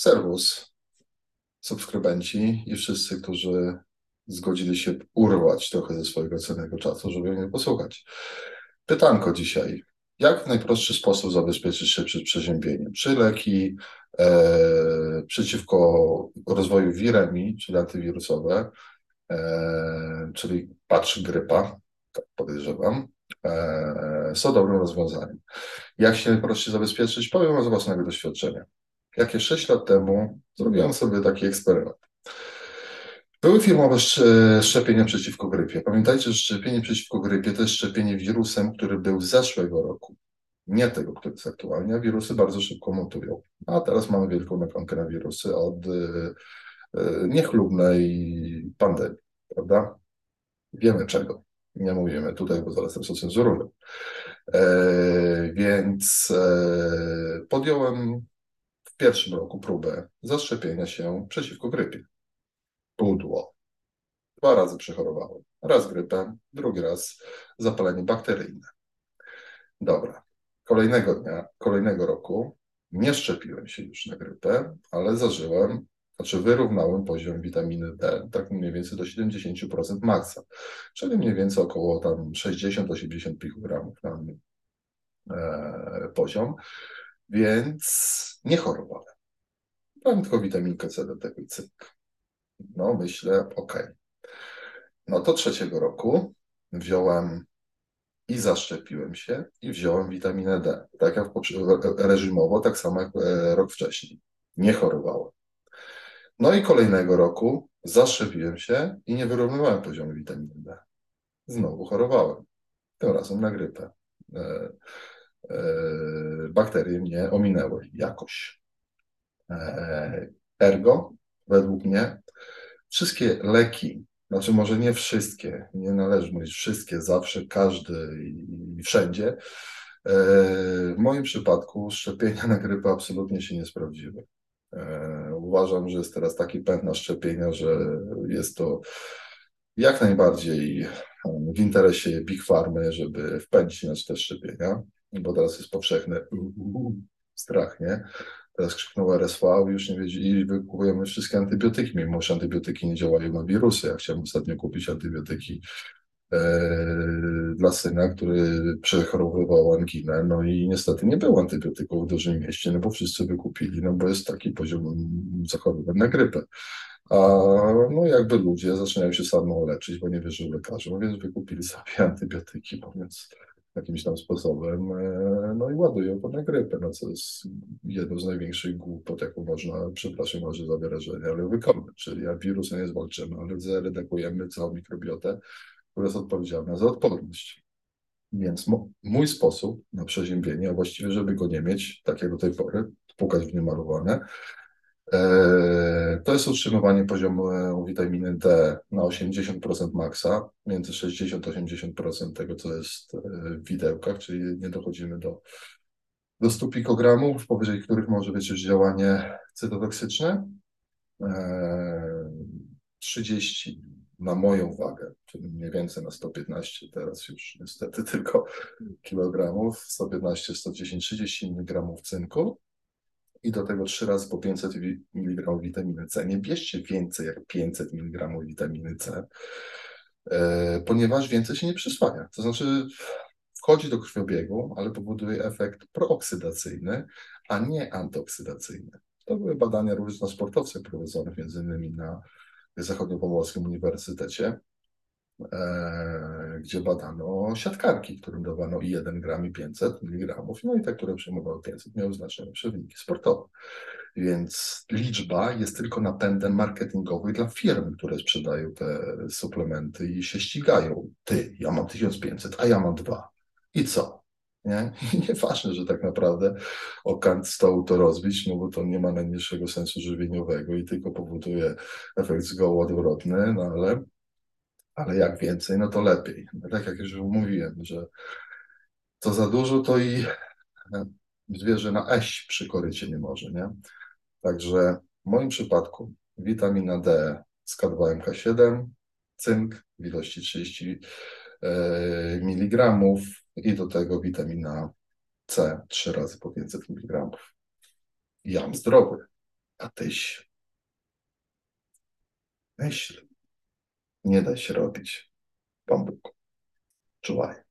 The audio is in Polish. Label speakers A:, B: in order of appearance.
A: Serwus, subskrybenci i wszyscy, którzy zgodzili się urwać trochę ze swojego cennego czasu, żeby mnie posłuchać. Pytanko dzisiaj. Jak w najprostszy sposób zabezpieczyć się przed przeziębieniem? Czy leki e, przeciwko rozwoju wiremi, czyli antywirusowe, e, czyli patrz grypa, tak podejrzewam, e, są dobrym rozwiązaniem. Jak się najprościej zabezpieczyć? Powiem z własnego doświadczenia. Jakieś 6 lat temu zrobiłem sobie taki eksperyment. Były firmowe szczepienia przeciwko grypie. Pamiętajcie, że szczepienie przeciwko grypie to jest szczepienie wirusem, który był z zeszłego roku. Nie tego, który jest aktualnie, a wirusy bardzo szybko mutują. A teraz mamy wielką naklonkę na wirusy od y, y, niechlubnej pandemii, prawda? Wiemy czego. Nie mówimy tutaj, bo zaraz to cenzuruję. E, więc e, podjąłem pierwszym roku próbę zaszczepienia się przeciwko grypie. Pudło. Dwa razy przechorowałem. Raz grypę, drugi raz zapalenie bakteryjne. Dobra. Kolejnego dnia, kolejnego roku nie szczepiłem się już na grypę, ale zażyłem, znaczy wyrównałem poziom witaminy D, tak mniej więcej do 70% maksa, czyli mniej więcej około tam 60-80 pikogramów na e, poziom, więc nie chorowałem. Mam tylko witaminkę C do tego i cynk. No myślę, ok. No to trzeciego roku wziąłem i zaszczepiłem się i wziąłem witaminę D. Tak jak reżimowo, tak samo jak e, rok wcześniej. Nie chorowałem. No i kolejnego roku zaszczepiłem się i nie wyrównywałem poziomu witaminy D. Znowu chorowałem. Tym razem na grypę. E, e, bakterie mnie ominęły jakoś. Ergo, według mnie, wszystkie leki, znaczy może nie wszystkie, nie należy mówić wszystkie, zawsze, każdy i wszędzie. E, w moim przypadku szczepienia na grypę absolutnie się nie sprawdziły. E, uważam, że jest teraz taki pęd na szczepienia, że jest to jak najbardziej w interesie Big Farmy, żeby wpędzić na te szczepienia, bo teraz jest powszechny strach, nie? Teraz krzyknął RSV i już nie wiedzieli, wykupujemy wszystkie antybiotyki, mimo że antybiotyki nie działają na wirusy. Ja chciałem ostatnio kupić antybiotyki e, dla syna, który przechorowywał anginę, no i niestety nie było antybiotyków w dużym mieście, no bo wszyscy wykupili, no bo jest taki poziom zachorowań na grypę. A no jakby ludzie zaczynają się samo leczyć, bo nie wierzą lekarzom, więc wykupili sobie antybiotyki, mówiąc jakimś tam sposobem, e, no i ładują to na grypę, no co jest jedną z największych głupot, jaką można, przepraszam może za wyrażenie, ale wykonać, czyli jak wirusem nie zwalczymy, ale zaredagujemy całą mikrobiotę, która jest odpowiedzialna za odporność. Więc mój sposób na przeziębienie, a właściwie żeby go nie mieć, tak jak do tej pory, pukać w niemalowane, E, to jest utrzymywanie poziomu witaminy D na 80% maksa, między 60 a 80% tego, co jest e, w widełkach, czyli nie dochodzimy do, do 100 pikogramów, powyżej których może być już działanie cytotoksyczne. 30 e, na moją wagę, czyli mniej więcej na 115, teraz już niestety tylko kilogramów, 115, 110, 30 mg cynku i do tego trzy razy po 500 mg witaminy C. Nie bierzcie więcej jak 500 mg witaminy C, e, ponieważ więcej się nie przyswaja. To znaczy wchodzi do krwiobiegu, ale powoduje efekt prooksydacyjny, a nie antyoksydacyjny. To były badania również na sportowcach prowadzonych między innymi na Zachodniopomorskim Uniwersytecie. E, gdzie badano siatkarki, którym dawano i 1 gram i 500 mg, no i te, które przyjmowały 500, miały znaczniejsze wyniki sportowe. Więc liczba jest tylko napędem marketingowym dla firm, które sprzedają te suplementy i się ścigają. Ty, ja mam 1500, a ja mam dwa. I co? Nie? Nieważne, że tak naprawdę o kant stołu to rozbić, no bo to nie ma najmniejszego sensu żywieniowego i tylko powoduje efekt zgoła odwrotny, no ale ale jak więcej, no to lepiej. No tak jak już mówiłem, że co za dużo, to i zwierzę na eś przy korycie nie może, nie? Także w moim przypadku witamina D z K2MK7, cynk w ilości 30 e, mg i do tego witamina C 3 razy po 500 mg. Jam zdrowy. a tyś myśl. Nie da się robić. Pan Bóg. Czuwaj.